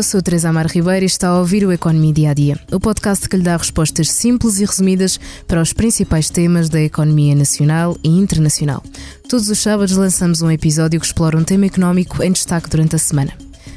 eu sou Teresa Amar Ribeiro e está a ouvir o Economia Dia a Dia, o podcast que lhe dá respostas simples e resumidas para os principais temas da economia nacional e internacional. Todos os sábados lançamos um episódio que explora um tema económico em destaque durante a semana.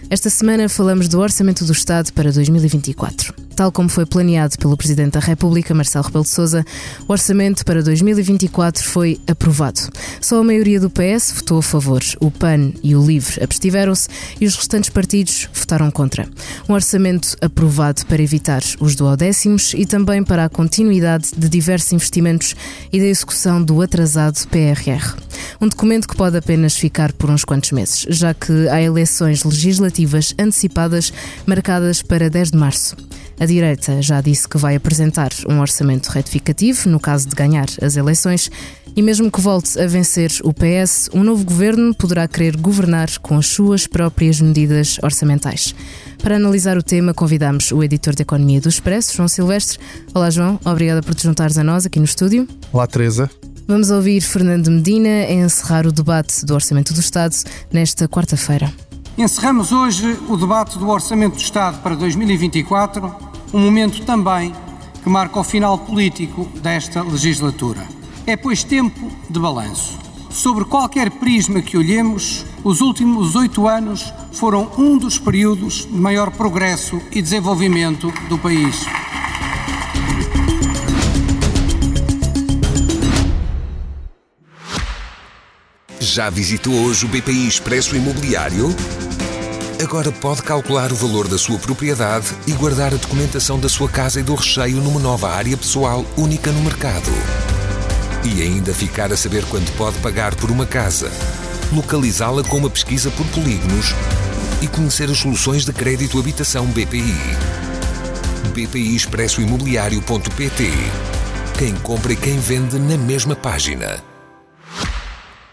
Esta semana falamos do Orçamento do Estado para 2024. Tal como foi planeado pelo Presidente da República, Marcelo Rebelo de Sousa, o orçamento para 2024 foi aprovado. Só a maioria do PS votou a favor, o PAN e o LIVRE abstiveram-se e os restantes partidos votaram contra. Um orçamento aprovado para evitar os duodécimos e também para a continuidade de diversos investimentos e da execução do atrasado PRR. Um documento que pode apenas ficar por uns quantos meses, já que há eleições legislativas antecipadas marcadas para 10 de março. A direita já disse que vai apresentar um orçamento retificativo no caso de ganhar as eleições. E mesmo que volte a vencer o PS, um novo governo poderá querer governar com as suas próprias medidas orçamentais. Para analisar o tema, convidamos o editor de Economia do Expresso, João Silvestre. Olá, João. Obrigada por te juntares a nós aqui no estúdio. Olá, Teresa. Vamos ouvir Fernando Medina a encerrar o debate do Orçamento do Estado nesta quarta-feira. Encerramos hoje o debate do Orçamento do Estado para 2024, um momento também que marca o final político desta legislatura. É, pois, tempo de balanço. Sobre qualquer prisma que olhemos, os últimos oito anos foram um dos períodos de maior progresso e desenvolvimento do país. Já visitou hoje o BPI Expresso Imobiliário? Agora pode calcular o valor da sua propriedade e guardar a documentação da sua casa e do recheio numa nova área pessoal única no mercado. E ainda ficar a saber quanto pode pagar por uma casa, localizá-la com uma pesquisa por polígonos e conhecer as soluções de crédito habitação BPI. BPI Expresso Imobiliário.pt Quem compra e quem vende na mesma página.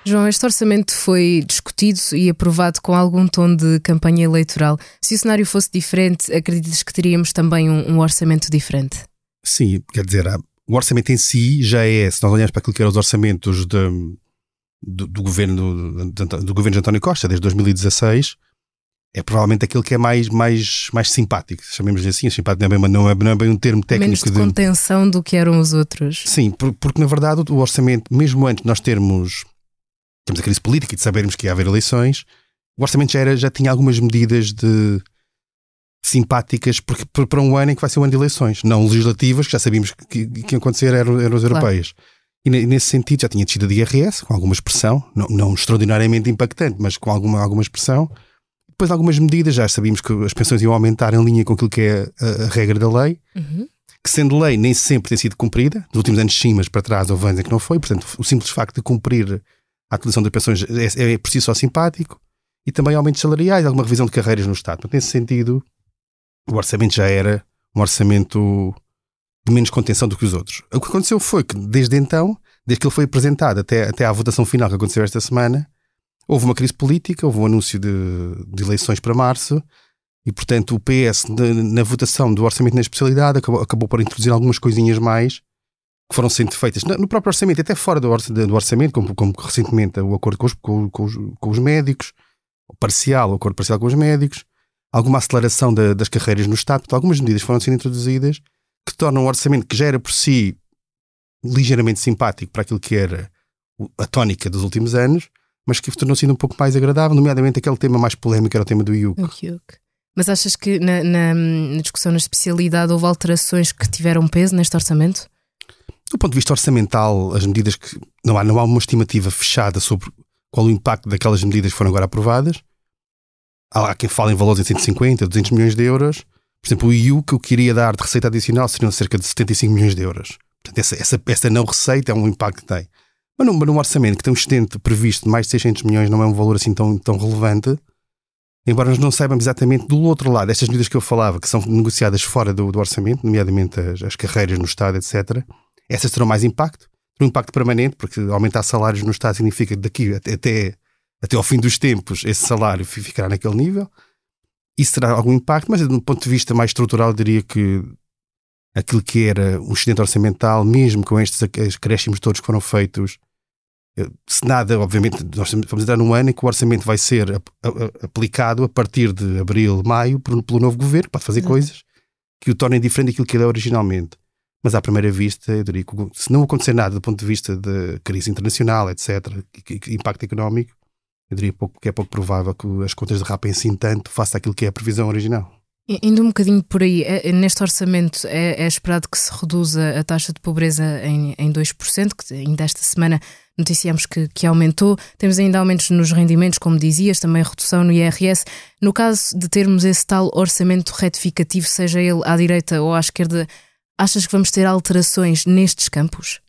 João, este orçamento foi discutido e aprovado com algum tom de campanha eleitoral. Se o cenário fosse diferente, acreditas que teríamos também um, um orçamento diferente? Sim, quer dizer, o orçamento em si já é, se nós olharmos para aquilo que eram os orçamentos de, do, do, governo, do governo de António Costa desde 2016, é provavelmente aquele que é mais, mais, mais simpático, chamemos assim. Simpático não é, bem, não, é, não é bem um termo técnico. Menos de, de contenção do que eram os outros. Sim, porque na verdade o orçamento, mesmo antes de nós termos temos a crise política e de sabermos que ia haver eleições, o orçamento já, era, já tinha algumas medidas de simpáticas porque, para um ano em que vai ser um ano de eleições, não legislativas, que já sabíamos que, que iam acontecer, eram, eram as europeias. Claro. E nesse sentido já tinha descida de IRS, com alguma expressão, não, não extraordinariamente impactante, mas com alguma, alguma expressão. Depois algumas medidas, já sabíamos que as pensões iam aumentar em linha com aquilo que é a, a regra da lei, uhum. que sendo lei nem sempre tem sido cumprida, nos últimos anos sim, mas para trás houve anos em que não foi, portanto o simples facto de cumprir a atualização das pensões é, é por si só simpático e também aumentos salariais, alguma revisão de carreiras no Estado. Portanto, nesse sentido, o orçamento já era um orçamento de menos contenção do que os outros. O que aconteceu foi que, desde então, desde que ele foi apresentado até, até à votação final que aconteceu esta semana, houve uma crise política, houve um anúncio de, de eleições para março e, portanto, o PS, na, na votação do orçamento na especialidade, acabou, acabou por introduzir algumas coisinhas mais que foram sendo feitas no próprio orçamento, até fora do, orçamento, como, como recentemente o acordo com os, com, os, com os, médicos, o parcial, o acordo parcial com os médicos, alguma aceleração da, das carreiras no Estado, algumas medidas foram sendo introduzidas que tornam o orçamento que já era por si ligeiramente simpático para aquilo que era a tónica dos últimos anos, mas que tornou-se um pouco mais agradável, nomeadamente aquele tema mais polémico era o tema do IUC. Mas achas que na, na, na discussão na especialidade houve alterações que tiveram peso neste orçamento? Do ponto de vista orçamental, as medidas que. Não há, não há uma estimativa fechada sobre qual o impacto daquelas medidas que foram agora aprovadas. Há quem fale em valores de 150, 200 milhões de euros. Por exemplo, o IU que o que iria dar de receita adicional seriam cerca de 75 milhões de euros. Portanto, essa, essa, essa não receita é um impacto que tem. Mas num, num orçamento que tem um excedente previsto de mais de 600 milhões, não é um valor assim tão, tão relevante. Embora nós não saibamos exatamente do outro lado, estas medidas que eu falava, que são negociadas fora do, do orçamento, nomeadamente as, as carreiras no Estado, etc., essas terão mais impacto, um impacto permanente, porque aumentar salários no Estado significa que daqui até, até ao fim dos tempos esse salário ficará naquele nível. Isso terá algum impacto, mas do ponto de vista mais estrutural, diria que aquilo que era um excedente orçamental, mesmo com estes acréscimos todos que foram feitos Se nada, obviamente, nós vamos entrar num ano em que o orçamento vai ser aplicado a partir de abril, maio, pelo novo governo, que pode fazer Exato. coisas que o tornem diferente daquilo que ele é originalmente. Mas à primeira vista, eu diria que se não acontecer nada do ponto de vista de crise internacional, etc., impacto económico, eu diria que é pouco provável que as contas derrapem assim tanto face àquilo que é a previsão original. Indo um bocadinho por aí, é, neste orçamento é, é, esperado que se reduza a taxa de pobreza em, em 2%, que ainda esta semana noticiamos que, que aumentou. Temos ainda aumentos nos rendimentos, como dizias, também redução no IRS. No caso de termos esse tal orçamento retificativo, seja ele à direita ou à esquerda, achas que vamos ter alterações nestes campos?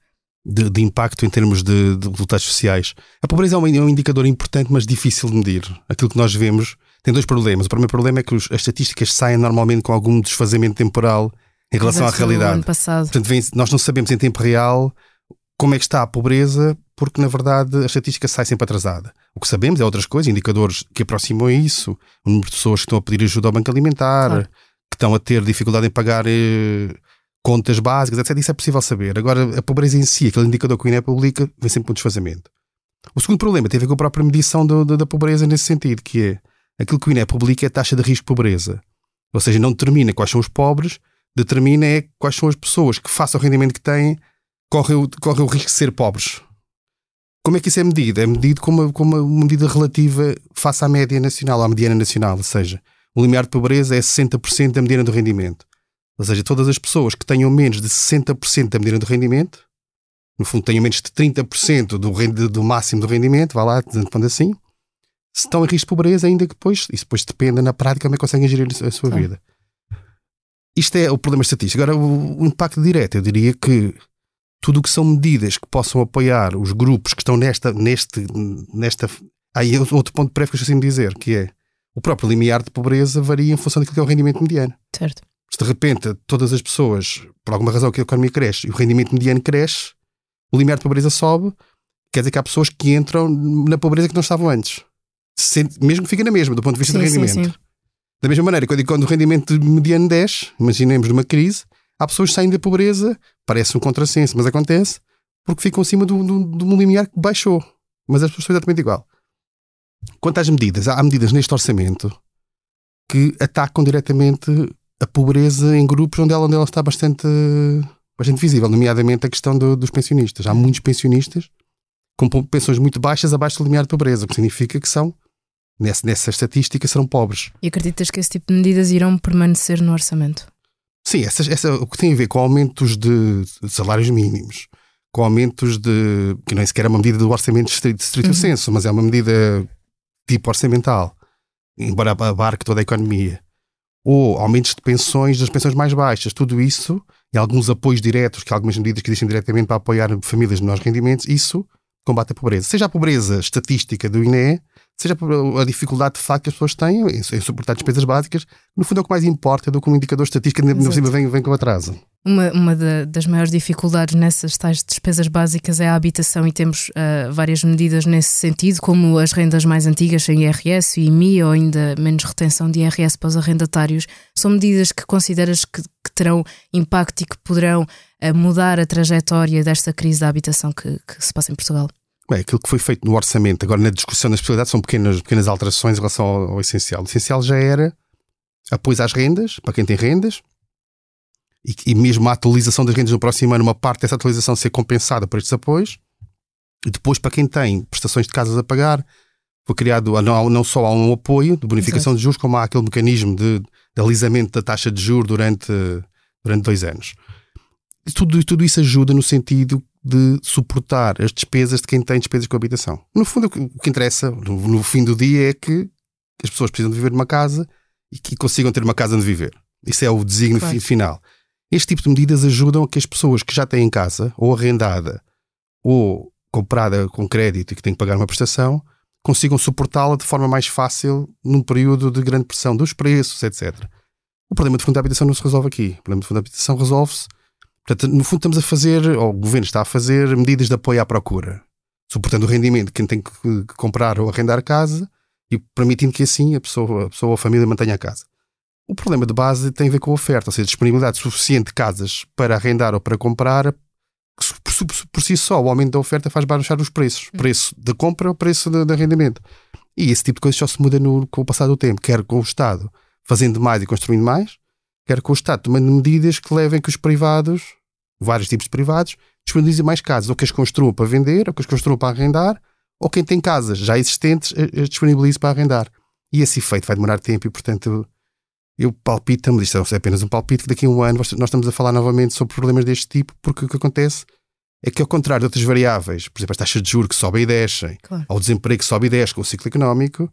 De, de, impacto em termos de, de, resultados sociais. A pobreza é um, é um, indicador importante, mas difícil de medir. Aquilo que nós vemos tem dois problemas. O primeiro problema é que os, as estatísticas saem normalmente com algum desfazamento temporal em relação à realidade. Ano passado. Portanto, vem, nós não sabemos em tempo real como é que está a pobreza, porque na verdade a estatística sai sempre atrasada. O que sabemos é outras coisas, indicadores que aproximam isso, o número de pessoas que estão a pedir ajuda ao banco alimentar, claro. que estão a ter dificuldade em pagar eh, contas básicas, etc. Isso é possível saber. Agora, a pobreza em si, aquele indicador que o INE publica, vem sempre com um desfazamento. O segundo problema tem a ver com a própria medição do, do, da pobreza nesse sentido, que é aquilo que o INE publica é a taxa de risco de pobreza. Ou seja, não determina quais são os pobres, determina é quais são as pessoas que, face ao rendimento que têm, correm o, correm o risco de ser pobres. Como é que isso é medido? É medido como uma, como uma medida relativa face à média nacional, à mediana nacional. Ou seja, o limiar de pobreza é 60% da mediana do rendimento. Ou seja, todas as pessoas que tenham menos de 60% da medida do rendimento, no fundo tenham menos de 30% do, do máximo do rendimento, vá lá, dizendo assim, se estão em risco de pobreza, ainda que depois, isso depois depende na prática como é que conseguem gerir a sua vida. Isto é o problema estatístico. Agora, o, o impacto direto, eu diria que tudo o que são medidas que possam apoiar os grupos que estão nesta, neste, nesta. Aí outro ponto prévio que eu esqueci de dizer, que é o próprio limiar de pobreza varia em função daquilo que é o rendimento mediano. Certo. Se de repente todas as pessoas, por alguma razão que a economia cresce e o rendimento mediano cresce, o limiar de pobreza sobe, quer dizer que há pessoas que entram na pobreza que não estavam antes. mesmo que fiquem na mesma, do ponto de vista sim, do rendimento. Sim, sim. Da mesma maneira, quando, quando o rendimento mediano desce, imaginemos numa crise, há pessoas que saem da pobreza, parece um contrassenso, mas acontece, porque ficam acima do, do, do limiar que baixou. Mas as pessoas são exatamente igual. Quanto às medidas, há medidas neste orçamento que atacam diretamente a pobreza em grupos onde ela, onde ela está bastante, bastante visível, nomeadamente a questão do, dos pensionistas. Há muitos pensionistas com pensões muito baixas abaixo do limiar de pobreza, o que significa que são, nessa, nessa estatística, serão pobres. E acreditas que esse tipo de medidas irão permanecer no orçamento? Sim, essa, essa, o que tem a ver com aumentos de, de salários mínimos, com aumentos de. que nem sequer é uma medida do orçamento de estrito, estrito uhum. senso, mas é uma medida tipo orçamental, embora abarque toda a economia ou aumentos de pensões das pensões mais baixas, tudo isso, e alguns apoios diretos, que algumas medidas que existem diretamente para apoiar famílias de menores rendimentos, isso combate a pobreza. Seja a pobreza estatística do INE, seja a dificuldade de facto que as pessoas têm em, suportar despesas básicas, no fundo é o que mais importa do que um indicador estatístico que cima vem, vem com atraso. Uma, uma da, das maiores dificuldades nessas tais despesas básicas é a habitação e temos uh, várias medidas nesse sentido, como as rendas mais antigas sem IRS e IMI ou ainda menos retenção de IRS para os arrendatários. São medidas que consideras que, que terão impacto e que poderão uh, mudar a trajetória desta crise da habitação que, que se passa em Portugal? Bem, aquilo que foi feito no orçamento, agora na discussão das possibilidades, são pequenas, pequenas alterações em relação ao, ao essencial. O essencial já era apoio às rendas, para quem tem rendas, e, e, mesmo a atualização das rendas no próximo ano, uma parte dessa atualização ser compensada por estes apoios. E depois, para quem tem prestações de casas a pagar, foi criado não, não só há um apoio de bonificação Exato. de juros, como há aquele mecanismo de, de alisamento da taxa de juros durante, durante dois anos. E tudo, tudo isso ajuda no sentido de suportar as despesas de quem tem despesas com habitação. No fundo, o que interessa, no, no fim do dia, é que as pessoas precisam de viver numa casa e que consigam ter uma casa onde viver. Isso é o desígnio claro. final. Este tipo de medidas ajudam a que as pessoas que já têm casa, ou arrendada, ou comprada com crédito e que têm que pagar uma prestação, consigam suportá-la de forma mais fácil num período de grande pressão dos preços, etc. O problema de fundo de habitação não se resolve aqui. O problema de fundo de habitação resolve-se Portanto, no fundo, estamos a fazer, ou o governo está a fazer, medidas de apoio à procura, suportando o rendimento de quem tem que comprar ou arrendar casa e permitindo que assim a pessoa, a pessoa ou a família mantenha a casa. O problema de base tem a ver com a oferta, ou seja, disponibilidade suficiente de casas para arrendar ou para comprar por, por, si só, o aumento da oferta faz baixar os preços. O preço da compra ou preço de, arrendamento. E esse tipo de coisas só se muda no, com o passar do tempo, quer com o Estado fazendo mais e construindo mais, quer com o Estado tomando medidas que levem que os privados, vários tipos de privados, disponibilizem mais casas, ou que as construam para vender, ou que as construam para arrendar, ou quem tem casas já existentes as disponibilize para arrendar. E esse efeito vai demorar tempo e, portanto, eu palpito, isto é apenas um palpite, que daqui a um ano nós estamos a falar novamente sobre problemas deste tipo, porque o que acontece é que, ao contrário de outras variáveis, por exemplo, as taxas de juros que sobem e descem, claro. ou o desemprego que sobe e desce com o ciclo económico,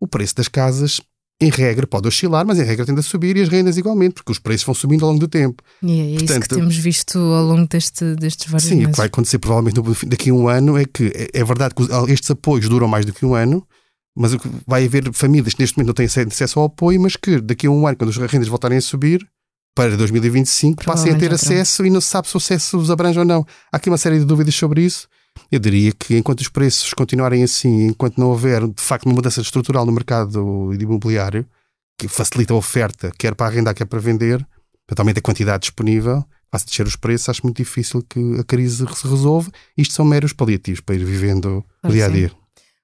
o preço das casas, em regra, pode oscilar, mas em regra tende a subir e as rendas igualmente, porque os preços vão subindo ao longo do tempo. E é Portanto, isso que temos visto ao longo deste, destes vários sim, meses. Sim, o que vai acontecer provavelmente daqui a um ano é que é, é verdade que estes apoios duram mais do que um ano, mas vai haver famílias que neste momento não têm acesso ao apoio, mas que daqui a um ano, quando as rendas voltarem a subir, para 2025, passem a ter acesso e não se sabe se o acesso os abrange ou não. Há aqui uma série de dúvidas sobre isso. Eu diria que enquanto os preços continuarem assim, enquanto não houver de facto uma mudança estrutural no mercado imobiliário, que facilita a oferta, quer para arrendar, quer para vender, totalmente a quantidade disponível, faça descer os preços, acho muito difícil que a crise se resolva. Isto são meros paliativos para ir vivendo o dia a dia.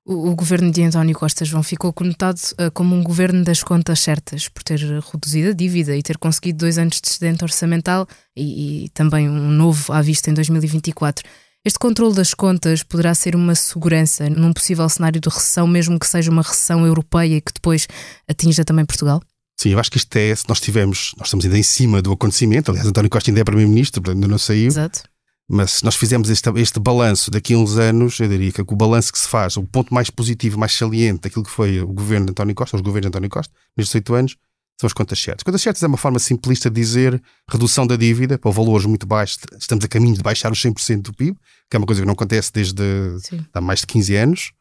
O, o, governo de António Costa João ficou conotado uh, como um governo das contas certas, por ter reduzido a dívida e ter conseguido dois anos de excedente orçamental e, e, também um novo à vista em 2024. Este controle das contas poderá ser uma segurança num possível cenário de recessão, mesmo que seja uma recessão europeia que depois atinja também Portugal? Sim, eu acho que isto é, se nós tivemos, nós estamos ainda em cima do acontecimento, aliás, António Costa ainda é Primeiro-Ministro, ainda não saiu. Exato. Mas se nós fizermos este, este balanço daqui a uns anos, eu diria que o balanço que se faz, o ponto mais positivo, mais saliente daquilo que foi o governo de António Costa, os governos de António Costa, nestes oito anos, são as contas certas. Contas certas é uma forma simplista de dizer redução da dívida para valores muito baixos. Estamos a caminho de baixar os 100% do PIB, que é uma coisa que não acontece desde há mais de 15 anos,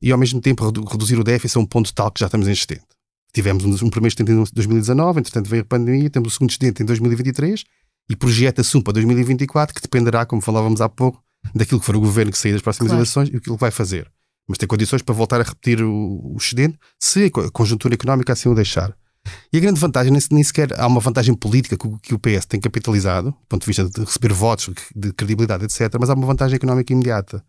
e ao mesmo tempo reduzir o déficit a um ponto tal que já estamos em excedente. Tivemos um, um primeiro excedente em 2019, entretanto veio a pandemia, temos o segundo excedente em 2023 e projeta-se um para 2024 que dependerá, como falávamos há pouco, daquilo que for o governo que sair das próximas claro. eleições e o que ele vai fazer. Mas tem condições para voltar a repetir o, o excedente se a conjuntura económica assim o deixar. E a grande vantagem, nem sequer há uma vantagem política que o PS tem capitalizado, do ponto de vista de receber votos, de credibilidade, etc., mas há uma vantagem económica imediata,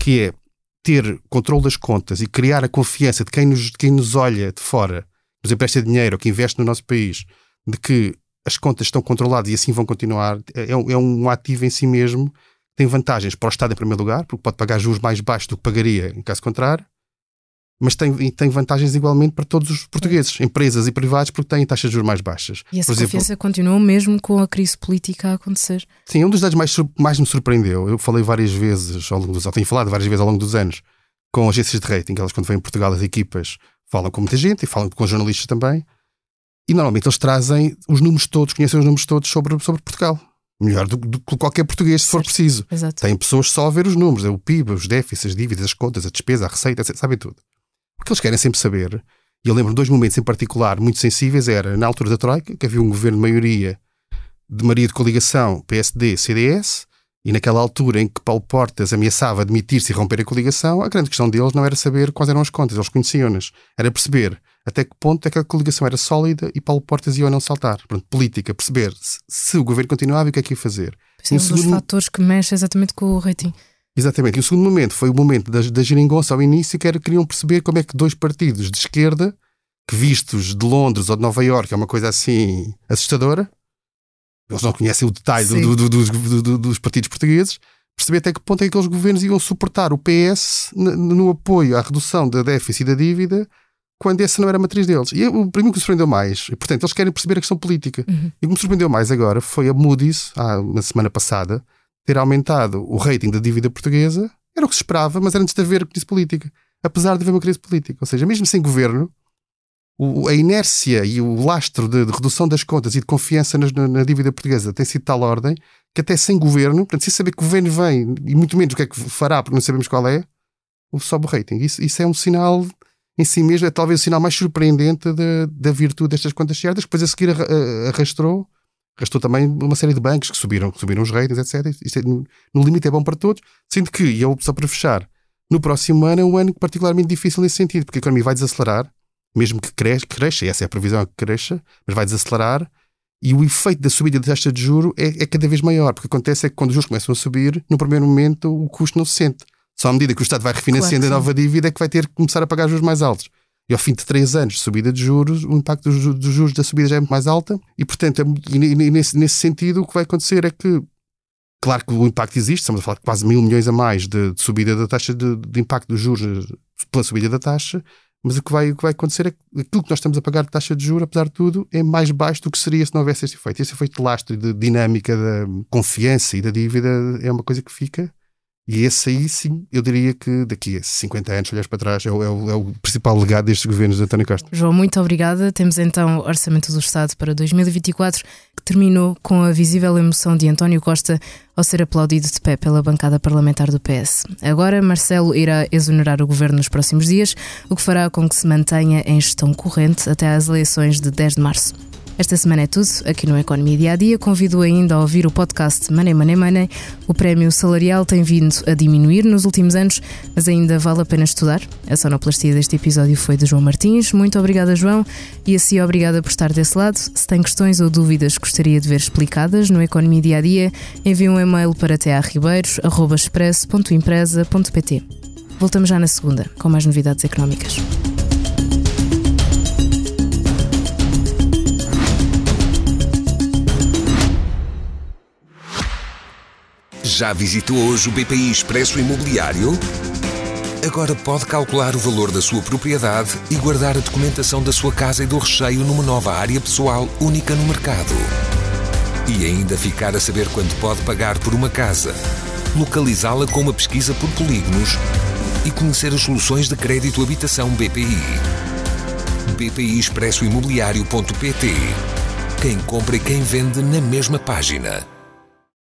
que é ter controle das contas e criar a confiança de quem nos, de quem nos olha de fora, nos empresta dinheiro ou que investe no nosso país, de que as contas estão controladas e assim vão continuar, é um, é um ativo em si mesmo, tem vantagens para o Estado em primeiro lugar, porque pode pagar juros mais baixos do que pagaria em caso contrário, mas tem, tem vantagens igualmente para todos os portugueses, empresas e privados, porque têm taxas de juros mais baixas. E essa Por confiança exemplo, continua mesmo com a crise política a acontecer? Sim, um dos dados mais, mais me surpreendeu, eu falei várias vezes ao longo dos, tenho falado várias vezes ao longo dos anos com agências de rating, elas quando vêm em Portugal as equipas falam com muita gente e falam com jornalistas também, e normalmente eles trazem os números todos, conhecem os números todos sobre, sobre Portugal. Melhor do que qualquer português, se for preciso. Exato. Tem pessoas só a ver os números, é o PIB, os déficits, as dívidas, as contas, a despesa, a receita, sabem tudo. O que eles querem sempre saber, e eu lembro de dois momentos em particular muito sensíveis, era na altura da Troika, que havia um governo de maioria de maioria de coligação PSD, CDS, e naquela altura em que Paulo Portas ameaçava demitir-se e romper a coligação, a grande questão deles não era saber quais eram as contas, eles conheciam-nas, era perceber até que ponto é que a coligação era sólida e Paulo Portas ia ou não saltar. Pronto, política, perceber se, se o governo continuava e o que é que ia fazer. Sim, um, um dos fatores que mexe exatamente com o rating. Exatamente. E o segundo momento foi o momento da, da geringonça ao início, que era queriam perceber como é que dois partidos de esquerda, que vistos de Londres ou de Nova Iorque é uma coisa assim assustadora, eles não conhecem o detalhe do, do, do, dos partidos portugueses, perceber até que ponto é que aqueles governos iam suportar o PS no, no apoio à redução da déficit e da dívida quando essa não era a matriz deles. E o primeiro que me surpreendeu mais, e, portanto, eles querem perceber a questão política. Uhum. E o que me surpreendeu mais agora foi a Moody's, há uma semana passada, ter aumentado o rating da dívida portuguesa. Era o que se esperava, mas era antes de haver crise política. Apesar de haver uma crise política. Ou seja, mesmo sem governo, o, a inércia e o lastro de, de, redução das contas e de confiança nas, na, na, dívida portuguesa tem sido de tal ordem que até sem governo, portanto, sem saber que o governo vem e muito menos o que é que fará, porque não sabemos qual é, sobe o rating. Isso, isso é um sinal em si mesmo é talvez o sinal mais surpreendente da, virtude destas contas certas, que depois a seguir arrastou, arrastou também uma série de bancos que subiram, que subiram os ratings, etc. Isto é, no, no, limite é bom para todos, sendo que, e eu só para fechar, no próximo ano é um ano particularmente difícil nesse sentido, porque a economia vai desacelerar, mesmo que cresça, cresça essa é a previsão que cresça, mas vai desacelerar, E o efeito da subida da taxa de juro é, é, cada vez maior, porque acontece é que quando os juros começam a subir, no primeiro momento o custo não se sente. Só à medida que o Estado vai refinanciando claro a nova dívida é que vai ter que começar a pagar juros mais altos. E ao fim de três anos de subida de juros, o impacto dos, juros da subida já é muito mais alta e, portanto, e, nesse, nesse sentido, o que vai acontecer é que Claro que o impacto existe, estamos a falar de quase mil milhões a mais de, de subida da taxa de, de, impacto dos juros pela subida da taxa, mas o que, vai, o que vai acontecer é que aquilo que nós estamos a pagar de taxa de juros, apesar de tudo, é mais baixo do que seria se não houvesse este efeito. Esse efeito de lastro de dinâmica da confiança e da dívida é uma coisa que fica e esse aí, sim, eu diria que daqui a 50 anos, olhas para trás, é o, é o, é o principal legado destes governos de António Costa. João, muito obrigada. Temos então o Orçamento do Estado para 2024, que terminou com a visível emoção de António Costa ao ser aplaudido de pé pela bancada parlamentar do PS. Agora, Marcelo irá exonerar o governo nos próximos dias, o que fará com que se mantenha em gestão corrente até às eleições de 10 de março. Esta semana é tudo aqui no Economia Dia a Dia. Convido ainda a ouvir o podcast Money Money Money. O prémio salarial tem vindo a diminuir nos últimos anos, mas ainda vale a pena estudar. A sonoplastia deste episódio foi de João Martins. Muito obrigada, João, e assim obrigada por estar desse lado. Se tem questões ou dúvidas que gostaria de ver explicadas no Economia Dia a Dia, envie um e-mail para tearribeiros.express.empresa.pt. Voltamos já na segunda, com mais novidades económicas. Já visitou hoje o BPI Expresso Imobiliário? Agora pode calcular o valor da sua propriedade e guardar a documentação da sua casa e do recheio numa nova área pessoal única no mercado. E ainda ficar a saber quanto pode pagar por uma casa, localizá-la com uma pesquisa por polígonos e conhecer as soluções de crédito habitação BPI. BPI Expresso Imobiliário.pt Quem compra e quem vende na mesma página.